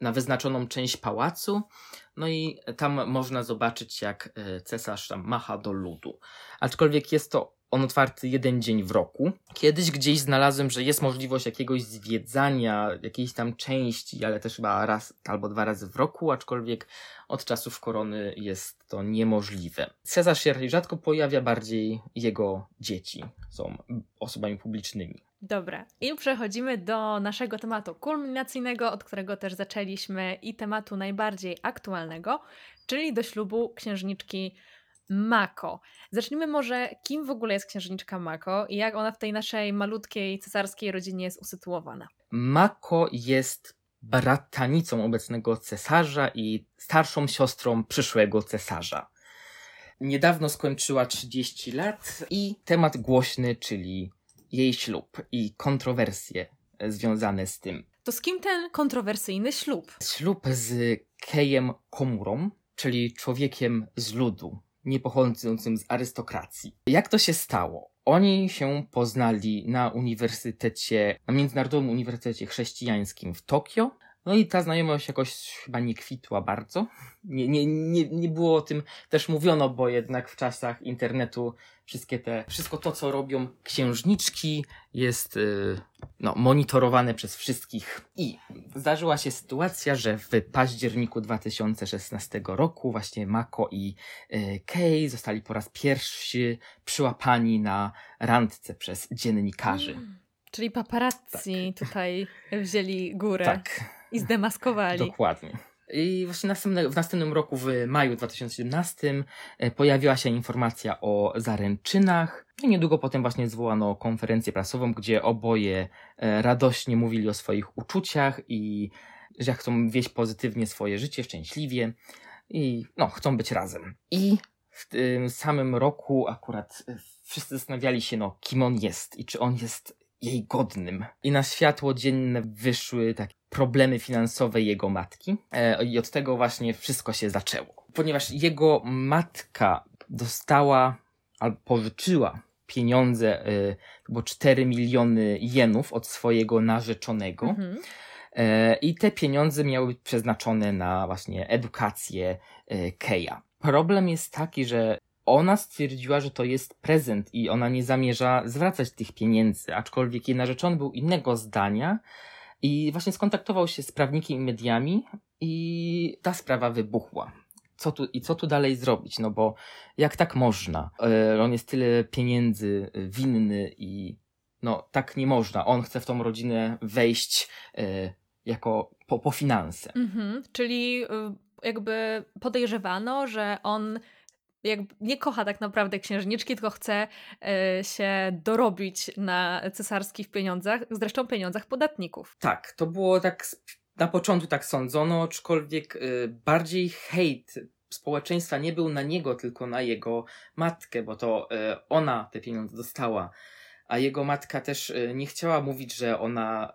na wyznaczoną część pałacu, no i tam można zobaczyć, jak e, cesarz tam macha do ludu. Aczkolwiek jest to on otwarty jeden dzień w roku. Kiedyś gdzieś znalazłem, że jest możliwość jakiegoś zwiedzania jakiejś tam części, ale też chyba raz albo dwa razy w roku, aczkolwiek od czasów korony jest to niemożliwe. Cezar się rzadko pojawia, bardziej jego dzieci są osobami publicznymi. Dobra, i przechodzimy do naszego tematu kulminacyjnego, od którego też zaczęliśmy, i tematu najbardziej aktualnego, czyli do ślubu księżniczki Mako. Zacznijmy może, kim w ogóle jest księżniczka Mako i jak ona w tej naszej malutkiej cesarskiej rodzinie jest usytuowana. Mako jest bratanicą obecnego cesarza i starszą siostrą przyszłego cesarza. Niedawno skończyła 30 lat i temat głośny, czyli jej ślub i kontrowersje związane z tym. To z kim ten kontrowersyjny ślub? Ślub z Kejem Komurą, czyli człowiekiem z ludu, nie pochodzącym z arystokracji. Jak to się stało? Oni się poznali na uniwersytecie, na Międzynarodowym Uniwersytecie Chrześcijańskim w Tokio, No i ta znajomość jakoś chyba nie kwitła bardzo. Nie, nie, nie, nie było o tym też mówiono, bo jednak w czasach internetu wszystkie te, wszystko to, co robią księżniczki, jest y, no, monitorowane przez wszystkich. I zdarzyła się sytuacja, że w październiku 2016 roku właśnie Mako i y, Kay zostali po raz pierwszy przyłapani na randce przez dziennikarzy. Mm. Czyli paparazzi tak. tutaj wzięli górę tak. i zdemaskowali. Dokładnie. I właśnie następne, w następnym roku, w maju 2017, e, pojawiła się informacja o zaręczynach. I niedługo potem właśnie zwołano konferencję prasową, gdzie oboje e, radośnie mówili o swoich uczuciach i że chcą wieść pozytywnie swoje życie, szczęśliwie i no, chcą być razem. I w tym samym roku akurat e, wszyscy zastanawiali się, no, kim on jest i czy on jest jej godnym. I na światło dzienne wyszły takie problemy finansowe jego matki. E, I od tego właśnie wszystko się zaczęło. Ponieważ jego matka dostała albo pożyczyła pieniądze, e, było 4 miliony jenów od swojego narzeczonego. Mhm. E, I te pieniądze miały być przeznaczone na właśnie edukację Keja. Problem jest taki, że ona stwierdziła, że to jest prezent i ona nie zamierza zwracać tych pieniędzy, aczkolwiek jej narzeczony był innego zdania i właśnie skontaktował się z prawnikiem i mediami i ta sprawa wybuchła. Co tu, I co tu dalej zrobić? No bo jak tak można? E, on jest tyle pieniędzy winny i no tak nie można. On chce w tą rodzinę wejść e, jako po, po finanse. Mhm, czyli y, jakby podejrzewano, że on nie kocha tak naprawdę księżniczki, tylko chce y, się dorobić na cesarskich pieniądzach, zresztą pieniądzach podatników. Tak, to było tak, na początku tak sądzono, aczkolwiek y, bardziej hejt społeczeństwa nie był na niego, tylko na jego matkę, bo to y, ona te pieniądze dostała. A jego matka też nie chciała mówić, że ona,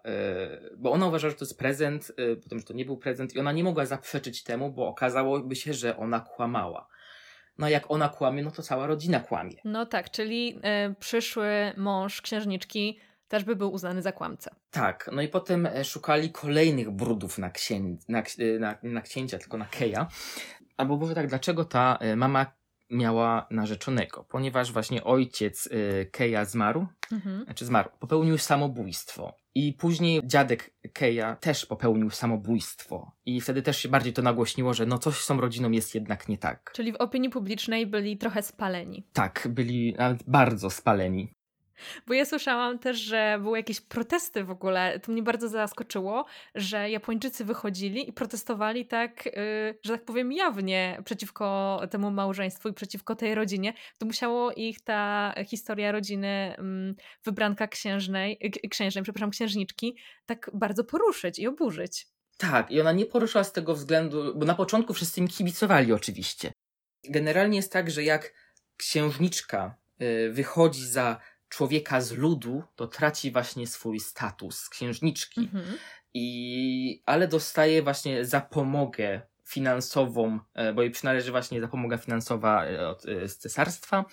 bo ona uważała, że to jest prezent, potem, że to nie był prezent i ona nie mogła zaprzeczyć temu, bo okazałoby się, że ona kłamała. No jak ona kłamie, no to cała rodzina kłamie. No tak, czyli y, przyszły mąż księżniczki też by był uznany za kłamcę. Tak, no i potem e, szukali kolejnych brudów na, księ... na, e, na, na księcia, tylko na Keja. Albo może tak, dlaczego ta mama miała narzeczonego? Ponieważ właśnie ojciec Keja zmarł, mhm. znaczy zmarł, popełnił samobójstwo. I później dziadek Keja też popełnił samobójstwo. I wtedy też się bardziej to nagłośniło, że no coś z tą rodziną jest jednak nie tak. Czyli w opinii publicznej byli trochę spaleni. Tak, byli nawet bardzo spaleni. Bo ja słyszałam też, że były jakieś protesty w ogóle. To mnie bardzo zaskoczyło, że Japończycy wychodzili i protestowali tak, yy, że tak powiem, jawnie przeciwko temu małżeństwu i przeciwko tej rodzinie. To musiało ich ta historia rodziny yy, wybranka księżnej, yy, księżnej, przepraszam, księżniczki, tak bardzo poruszyć i oburzyć. Tak, i ona nie poruszyła z tego względu, bo na początku wszyscy im kibicowali oczywiście. Generalnie jest tak, że jak księżniczka y, wychodzi za człowieka z ludu, to traci właśnie swój status księżniczki. Mhm. I, ale dostaje właśnie zapomogę finansową, e, bo jej przynależy właśnie zapomoga finansowa e, od, e, z cesarstwa.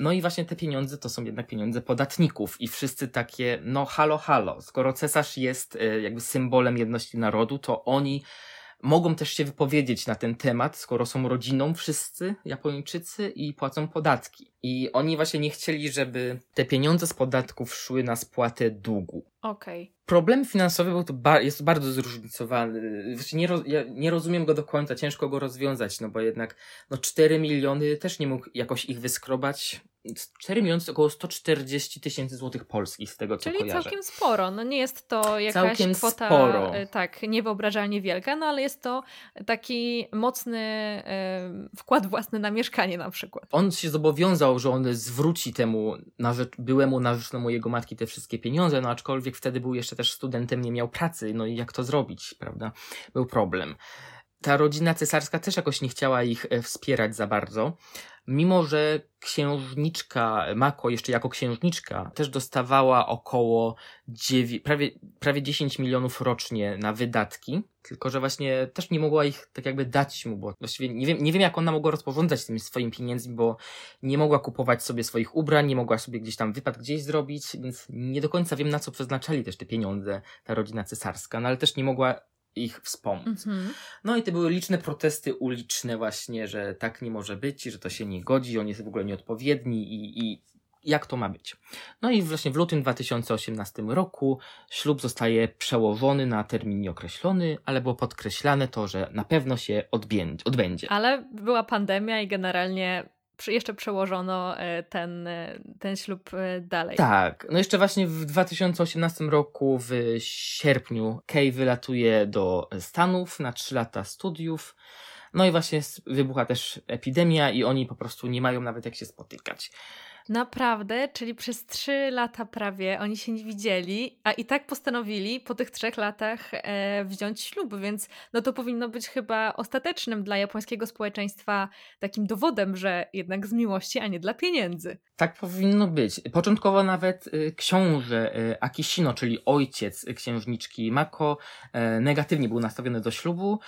No i właśnie te pieniądze to są jednak pieniądze podatników i wszyscy takie, no halo, halo, skoro cesarz jest jakby symbolem jedności narodu, to oni mogą też się wypowiedzieć na ten temat, skoro są rodziną wszyscy Japończycy i płacą podatki. I oni właśnie nie chcieli, żeby te pieniądze z podatków szły na spłatę długu. Okej. Okay. Problem finansowy był to ba jest bardzo zróżnicowany. Właśnie nie, ja nie rozumiem go do końca, ciężko go rozwiązać, no bo jednak no 4 miliony też nie mógł jakoś ich wyskrobać. 4 miliony to około 140 tysięcy złotych polskich z tego co Czyli kojarzę. całkiem sporo. No nie jest to jakaś całkiem kwota sporo. E, tak niewyobrażalnie wielka, no ale jest to taki mocny e, wkład własny na mieszkanie na przykład. On się zobowiązał, że on zwróci temu byłemu narzecznemu jego matki te wszystkie pieniądze, no aczkolwiek wtedy był jeszcze też studentem, nie miał pracy, no i jak to zrobić, prawda? Był problem. Ta rodzina cesarska też jakoś nie chciała ich e, wspierać za bardzo, mimo że księżniczka Mako, jeszcze jako księżniczka, też dostawała około 9, prawie, prawie 10 milionów rocznie na wydatki, tylko że właśnie też nie mogła ich tak jakby dać mu, bo właściwie nie wiem, nie wiem jak ona mogła rozporządzać tymi swoimi pieniędzmi, bo nie mogła kupować sobie swoich ubrań, nie mogła sobie gdzieś tam wypad gdzieś zrobić, więc nie do końca wiem na co przeznaczali też te pieniądze ta rodzina cesarska, no ale też nie mogła ich wspomóc. Mhm. No i to były liczne protesty uliczne właśnie, że tak nie może być, że to się nie godzi, on jest w ogóle nieodpowiedni i, i jak to ma być. No i właśnie w lutym 2018 roku ślub zostaje przełożony na termin nieokreślony, ale było podkreślane to, że na pewno się odbędzie. odbędzie. Ale była pandemia i generalnie jeszcze przełożono e, ten, e, ten ślub e, dalej. Tak, no jeszcze właśnie w 2018 roku w sierpniu Kay wylatuje do Stanów na 3 lata studiów. No i właśnie wybucha też epidemia i oni po prostu nie mają nawet jak się spotykać. Naprawdę, czyli przez trzy lata prawie oni się nie widzieli, a i tak postanowili po tych trzech latach e, wziąć ślub, więc no to powinno być chyba ostatecznym dla japońskiego społeczeństwa takim dowodem, że jednak z miłości, a nie dla pieniędzy. Tak powinno być. Początkowo nawet y, książę y, Akishino, czyli ojciec księżniczki Mako, y, negatywnie był nastawiony do ślubu,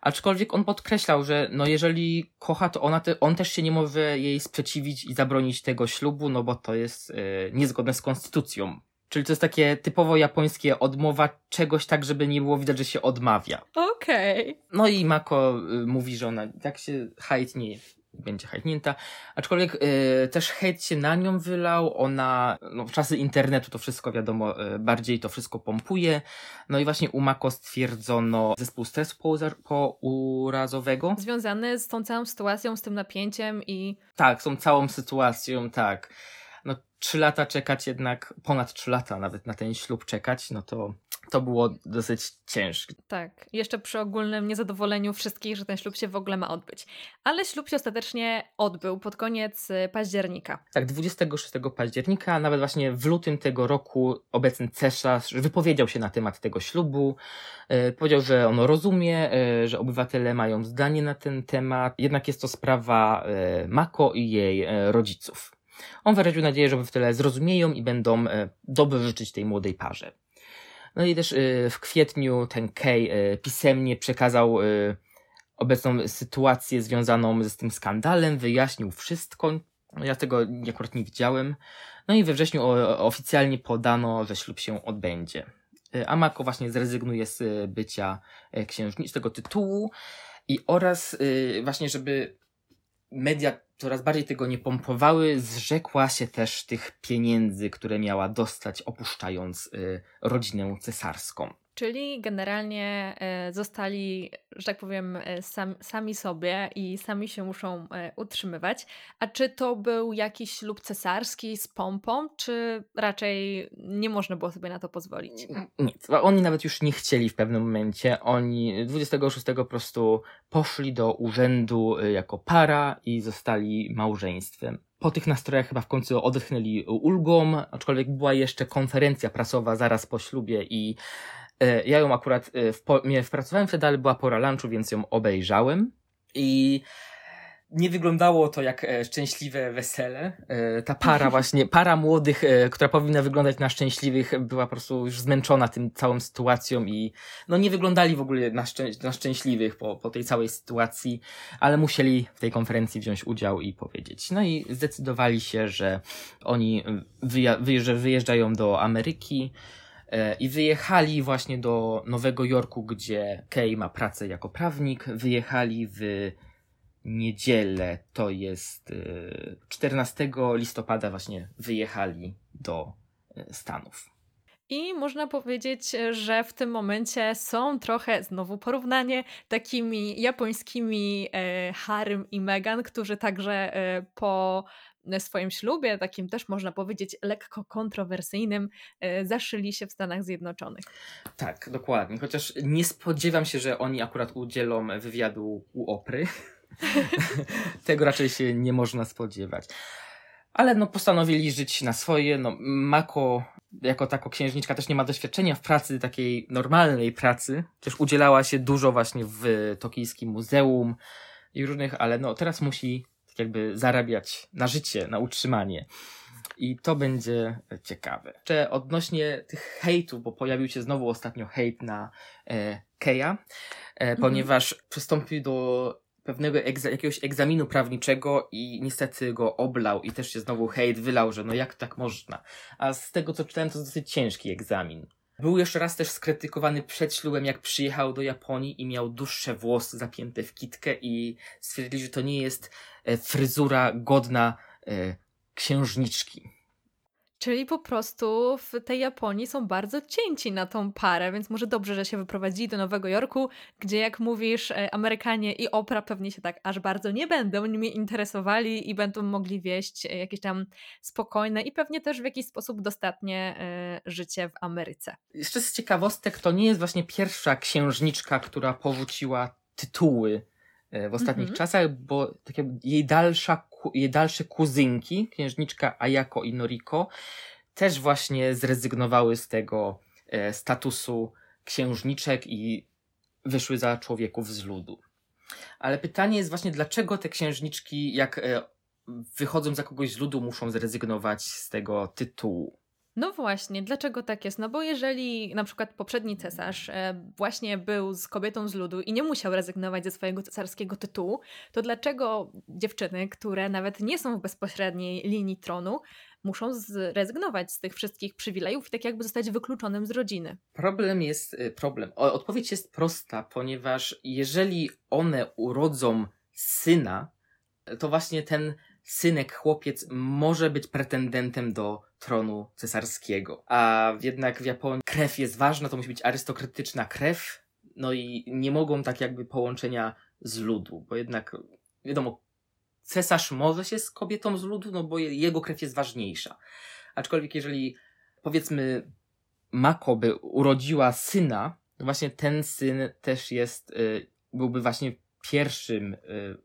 aczkolwiek on podkreślał, że no jeżeli kocha, to ona te, on też się nie może jej sprzeciwić i zabronić tego ślubu, no bo to jest y, niezgodne z konstytucją. Czyli to jest takie typowo japońskie odmowa czegoś tak, żeby nie było widać, że się odmawia. Okej. No i Mako y, mówi, że ona tak się hajtnie, będzie hajtnięta. Aczkolwiek y, też hejt się na nią wylał. Ona, no w czasy internetu to wszystko wiadomo, y, bardziej to wszystko pompuje. No i właśnie u Mako stwierdzono zespół stresu pourazowego. Związany z tą całą sytuacją, z tym napięciem i Tak, z tą całą sytuacją, tak. No trzy lata czekać jednak, ponad trzy lata nawet na ten ślub czekać, no to to było dosyć ciężkie. tak, jeszcze przy ogólnym niezadowoleniu wszystkich, że ten ślub się w ogóle ma odbyć. Ale ślub się ostatecznie odbył pod koniec y, października. Tak, 26 października, nawet właśnie w lutym tego roku obecny cesarz wypowiedział się na temat tego ślubu. E, powiedział, że on rozumie, e, że obywatele mają zdanie na ten temat, jednak jest to sprawa Mako i jej rodziców. On wyraził nadzieję, że obywatele zrozumieją i będą dobrze życzyć tej młodej parze. No i też e, w kwietniu ten Kay e, pisemnie przekazał e, obecną sytuację związaną z tym skandalem, wyjaśnił wszystko. No Ja tego akurat nie widziałem. No i we wrześniu oficjalnie podano, że ślub się odbędzie. E, Amako właśnie zrezygnuje z bycia księżniczką, tego tytułu i oraz właśnie, żeby media coraz bardziej tego nie pompowały, zrzekła się też tych pieniędzy, które miała dostać opuszczając e, rodzinę cesarską. Czyli generalnie e, zostali, że tak powiem, e, sam, sami sobie i sami się muszą e, utrzymywać. A czy to był jakiś ślub cesarski z pompą, czy raczej nie można było sobie na to pozwolić? Nic. Oni nawet już nie chcieli w pewnym momencie. Oni 26 po prostu poszli do urzędu jako para i zostali małżeństwem. Po tych nastrojach chyba w końcu odetchnęli ulgą, aczkolwiek była jeszcze konferencja prasowa zaraz po ślubie i ja ją akurat e, w, nie wpracowałem wtedy, ale była pora lunchu, więc ją obejrzałem i nie wyglądało to jak e, szczęśliwe wesele. E, ta para *laughs* właśnie, para młodych, e, która powinna wyglądać na szczęśliwych, była po prostu już zmęczona tym całą sytuacją i no nie wyglądali w ogóle na, szczę- na szczęśliwych po, po tej całej sytuacji, ale musieli w tej konferencji wziąć udział i powiedzieć. No i zdecydowali się, że oni wyja- wyjeżdżają do Ameryki e, i wyjechali właśnie do Nowego Jorku, gdzie Kay ma pracę jako prawnik. Wyjechali w niedzielę, to jest y, 14 listopada właśnie wyjechali do y, Stanów. I można powiedzieć, że w tym momencie są trochę, znowu porównanie, takimi japońskimi e, Harym i Meghan, którzy także e, po swoim ślubie, takim też można powiedzieć lekko kontrowersyjnym, e, zaszyli się w Stanach Zjednoczonych. Tak, dokładnie. Chociaż nie spodziewam się, że oni akurat udzielą wywiadu u Opry. *laughs* Tego raczej się nie można spodziewać. Ale no postanowili żyć na swoje. No, Mako jako tako księżniczka też nie ma doświadczenia w pracy, takiej normalnej pracy. Też udzielała się dużo właśnie w tokijskim muzeum i różnych, ale no teraz musi jakby zarabiać na życie, na utrzymanie. I to będzie ciekawe. Jeszcze odnośnie tych hejtów, bo pojawił się znowu ostatnio hejt na e, Keja, e, ponieważ przystąpił do pewnego egza- jakiegoś egzaminu prawniczego i niestety go oblał i też się znowu hejt wylał, że no jak tak można. A z tego co czytałem, to jest dosyć ciężki egzamin. Był jeszcze raz też skrytykowany przed ślubem, jak przyjechał do Japonii i miał dłuższe włosy zapięte w kitkę i stwierdzili, że to nie jest e, fryzura godna e, księżniczki. Czyli po prostu w tej Japonii są bardzo cięci na tą parę, więc może dobrze, że się wyprowadzili do Nowego Jorku, gdzie jak mówisz, e, Amerykanie i Opra pewnie się tak aż bardzo nie będą nimi interesowali i będą mogli wieść e, jakieś tam spokojne i pewnie też w jakiś sposób dostatnie y, życie w Ameryce. Jeszcze z ciekawostek, to nie jest właśnie pierwsza księżniczka, która powróciła tytuły w ostatnich mm -hmm. czasach, bo takie jej dalsza jej dalsze kuzynki, księżniczka Ayako i Noriko, też właśnie zrezygnowały z tego e, statusu księżniczek i wyszły za człowieków z ludu. Ale pytanie jest właśnie, dlaczego te księżniczki, jak e, wychodzą za kogoś z ludu, muszą zrezygnować z tego tytułu? No właśnie, dlaczego tak jest? No bo jeżeli na przykład poprzedni cesarz e, właśnie był z kobietą z ludu i nie musiał rezygnować ze swojego cesarskiego tytułu, to dlaczego dziewczyny, które nawet nie są w bezpośredniej linii tronu, muszą zrezygnować z tych wszystkich przywilejów i tak jakby zostać wykluczonym z rodziny? Problem jest, y, problem. Odpowiedź jest prosta, ponieważ jeżeli one urodzą syna, to właśnie ten synek, chłopiec może być pretendentem do tronu cesarskiego. A jednak w Japonii krew jest ważna, to musi być arystokratyczna krew, no i nie mogą tak jakby połączenia z ludu, bo jednak wiadomo, cesarz może się z kobietą z ludu, no bo jego krew jest ważniejsza. Aczkolwiek jeżeli powiedzmy Mako by urodziła syna, to właśnie ten syn też jest, y, byłby właśnie pierwszym y,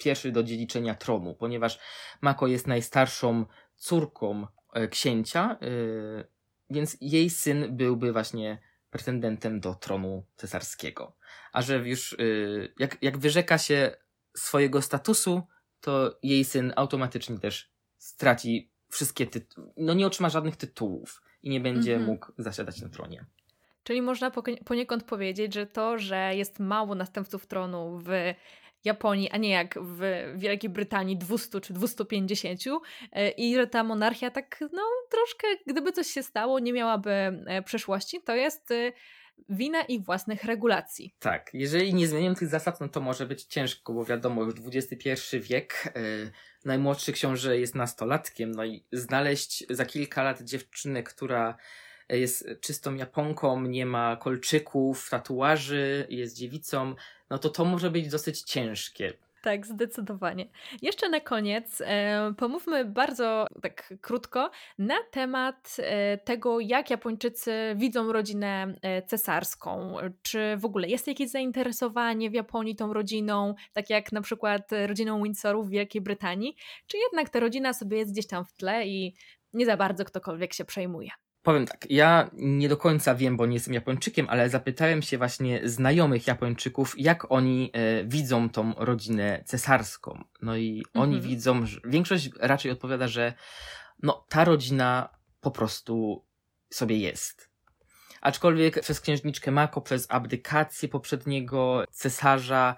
pierwszy do dziedziczenia tronu, ponieważ Mako jest najstarszą córką księcia, e, więc jej syn byłby właśnie pretendentem do tronu cesarskiego. A że już e, jak, jak wyrzeka się swojego statusu, to jej syn automatycznie też straci wszystkie tytuły, no nie otrzyma żadnych tytułów i nie będzie -hmm. mógł zasiadać na tronie. Czyli można poniekąd powiedzieć, że to, że jest mało następców tronu w Japonii, a nie jak w Wielkiej Brytanii 200 czy 250 e, i że ta monarchia tak, no troszkę, gdyby coś się stało, nie miałaby e, przeszłości, to jest e, wina ich własnych regulacji. Tak, jeżeli nie zmienią tych zasad, no to może być ciężko, bo wiadomo, już XXI wiek, yy, najmłodszy książę jest nastolatkiem, no i znaleźć za kilka lat dziewczynę, która jest czystą Japonką, nie ma kolczyków, tatuaży, jest dziewicą, no to to może być dosyć ciężkie. Tak, zdecydowanie. Jeszcze na koniec e, pomówmy bardzo tak krótko na temat e, tego, jak Japończycy widzą rodzinę e, cesarską. Czy w ogóle jest jakieś zainteresowanie w Japonii tą rodziną, tak jak na przykład rodziną Windsorów w Wielkiej Brytanii, czy jednak ta rodzina sobie jest gdzieś tam w tle i nie za bardzo ktokolwiek się przejmuje? Powiem tak, ja nie do końca wiem, bo nie jestem Japończykiem, ale zapytałem się właśnie znajomych Japończyków, jak oni e, widzą tą rodzinę cesarską. No i oni mhm. widzą, że większość raczej odpowiada, że no, ta rodzina po prostu sobie jest. Aczkolwiek przez księżniczkę Mako, przez abdykację poprzedniego cesarza,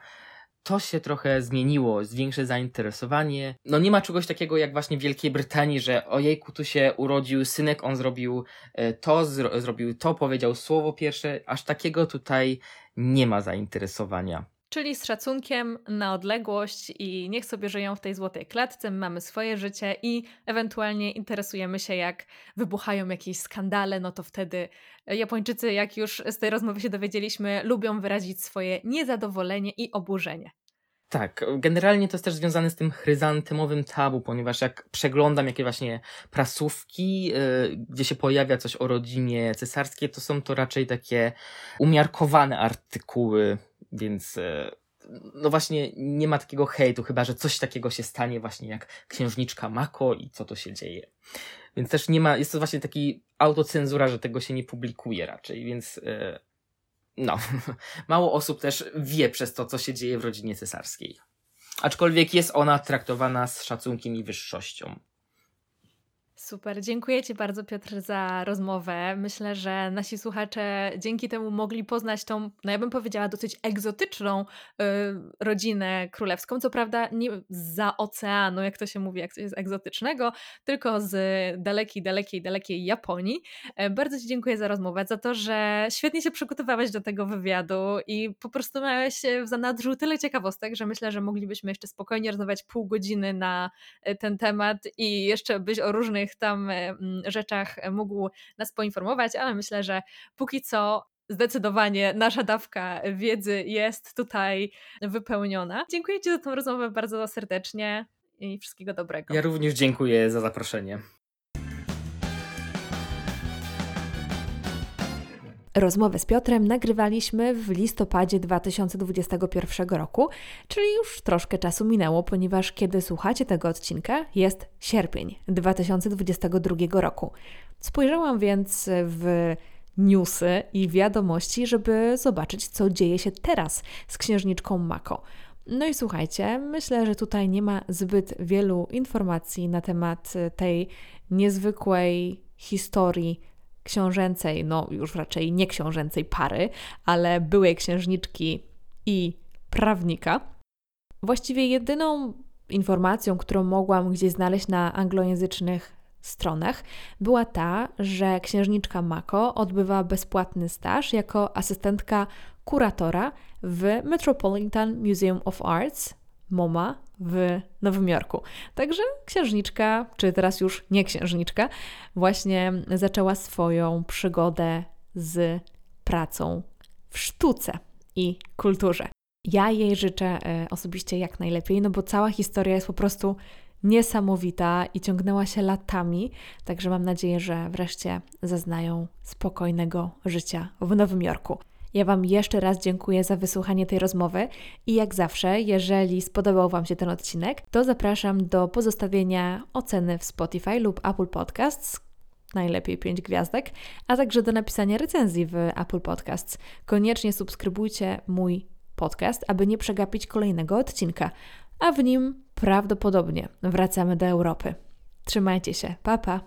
to się trochę zmieniło, jest większe zainteresowanie. No nie ma czegoś takiego jak właśnie w Wielkiej Brytanii, że ojejku, tu się urodził synek, on zrobił e, to, zro zrobił to, powiedział słowo pierwsze. Aż takiego tutaj nie ma zainteresowania. Czyli z szacunkiem na odległość i niech sobie żyją w tej złotej klatce, my mamy swoje życie i ewentualnie interesujemy się, jak wybuchają jakieś skandale, no to wtedy Japończycy, jak już z tej rozmowy się dowiedzieliśmy, lubią wyrazić swoje niezadowolenie i oburzenie. Tak, generalnie to jest też związane z tym chryzantymowym tabu, ponieważ jak przeglądam jakieś właśnie prasówki, yy, gdzie się pojawia coś o rodzinie cesarskiej, to są to raczej takie umiarkowane artykuły, więc yy, no właśnie nie ma takiego hejtu, chyba że coś takiego się stanie właśnie jak księżniczka Mako i co to się dzieje. Więc też nie ma, jest to właśnie taki autocenzura, że tego się nie publikuje raczej, więc yy, no, *laughs* mało osób też wie przez to, co się dzieje w rodzinie cesarskiej. Aczkolwiek jest ona traktowana z szacunkiem i wyższością. Super, dziękuję Ci bardzo Piotr za rozmowę. Myślę, że nasi słuchacze dzięki temu mogli poznać tą, no ja bym powiedziała, dosyć egzotyczną y, rodzinę królewską. Co prawda nie za oceanu, jak to się mówi, jak coś jest egzotycznego, tylko z dalekiej, dalekiej, dalekiej Japonii. E, bardzo Ci dziękuję za rozmowę, za to, że świetnie się przygotowałeś do tego wywiadu i po prostu miałeś w zanadrzu tyle ciekawostek, że myślę, że moglibyśmy jeszcze spokojnie rozmawiać pół godziny na e, ten temat i jeszcze być o różnych tam e, rzeczach mógł nas poinformować, ale myślę, że póki co zdecydowanie nasza dawka wiedzy jest tutaj wypełniona. Dziękuję Ci za tą rozmowę bardzo serdecznie i wszystkiego dobrego. Ja również dziękuję za zaproszenie. Rozmowę z Piotrem nagrywaliśmy w listopadzie 2021 roku, czyli już troszkę czasu minęło, ponieważ kiedy słuchacie tego odcinka, jest sierpień 2022 roku. Spojrzałam więc w newsy i wiadomości, żeby zobaczyć, co dzieje się teraz z księżniczką Mako. No i słuchajcie, myślę, że tutaj nie ma zbyt wielu informacji na temat tej niezwykłej historii książęcej, no już raczej nie książęcej pary, ale byłej księżniczki i prawnika. Właściwie jedyną informacją, którą mogłam gdzieś znaleźć na anglojęzycznych stronach, była ta, że księżniczka Mako odbywa bezpłatny staż jako asystentka kuratora w Metropolitan Museum of Arts MoMA w Nowym Jorku. Także księżniczka, czy teraz już nie księżniczka, właśnie zaczęła swoją przygodę z pracą w sztuce i kulturze. Ja jej życzę e, osobiście jak najlepiej, no bo cała historia jest po prostu niesamowita i ciągnęła się latami, także mam nadzieję, że wreszcie zaznają spokojnego życia w Nowym Jorku. Ja Wam jeszcze raz dziękuję za wysłuchanie tej rozmowy i jak zawsze, jeżeli spodobał Wam się ten odcinek, to zapraszam do pozostawienia oceny w Spotify lub Apple Podcasts najlepiej 5 gwiazdek, a także do napisania recenzji w Apple Podcasts. Koniecznie subskrybujcie mój podcast, aby nie przegapić kolejnego odcinka, a w nim prawdopodobnie wracamy do Europy. Trzymajcie się, pa pa!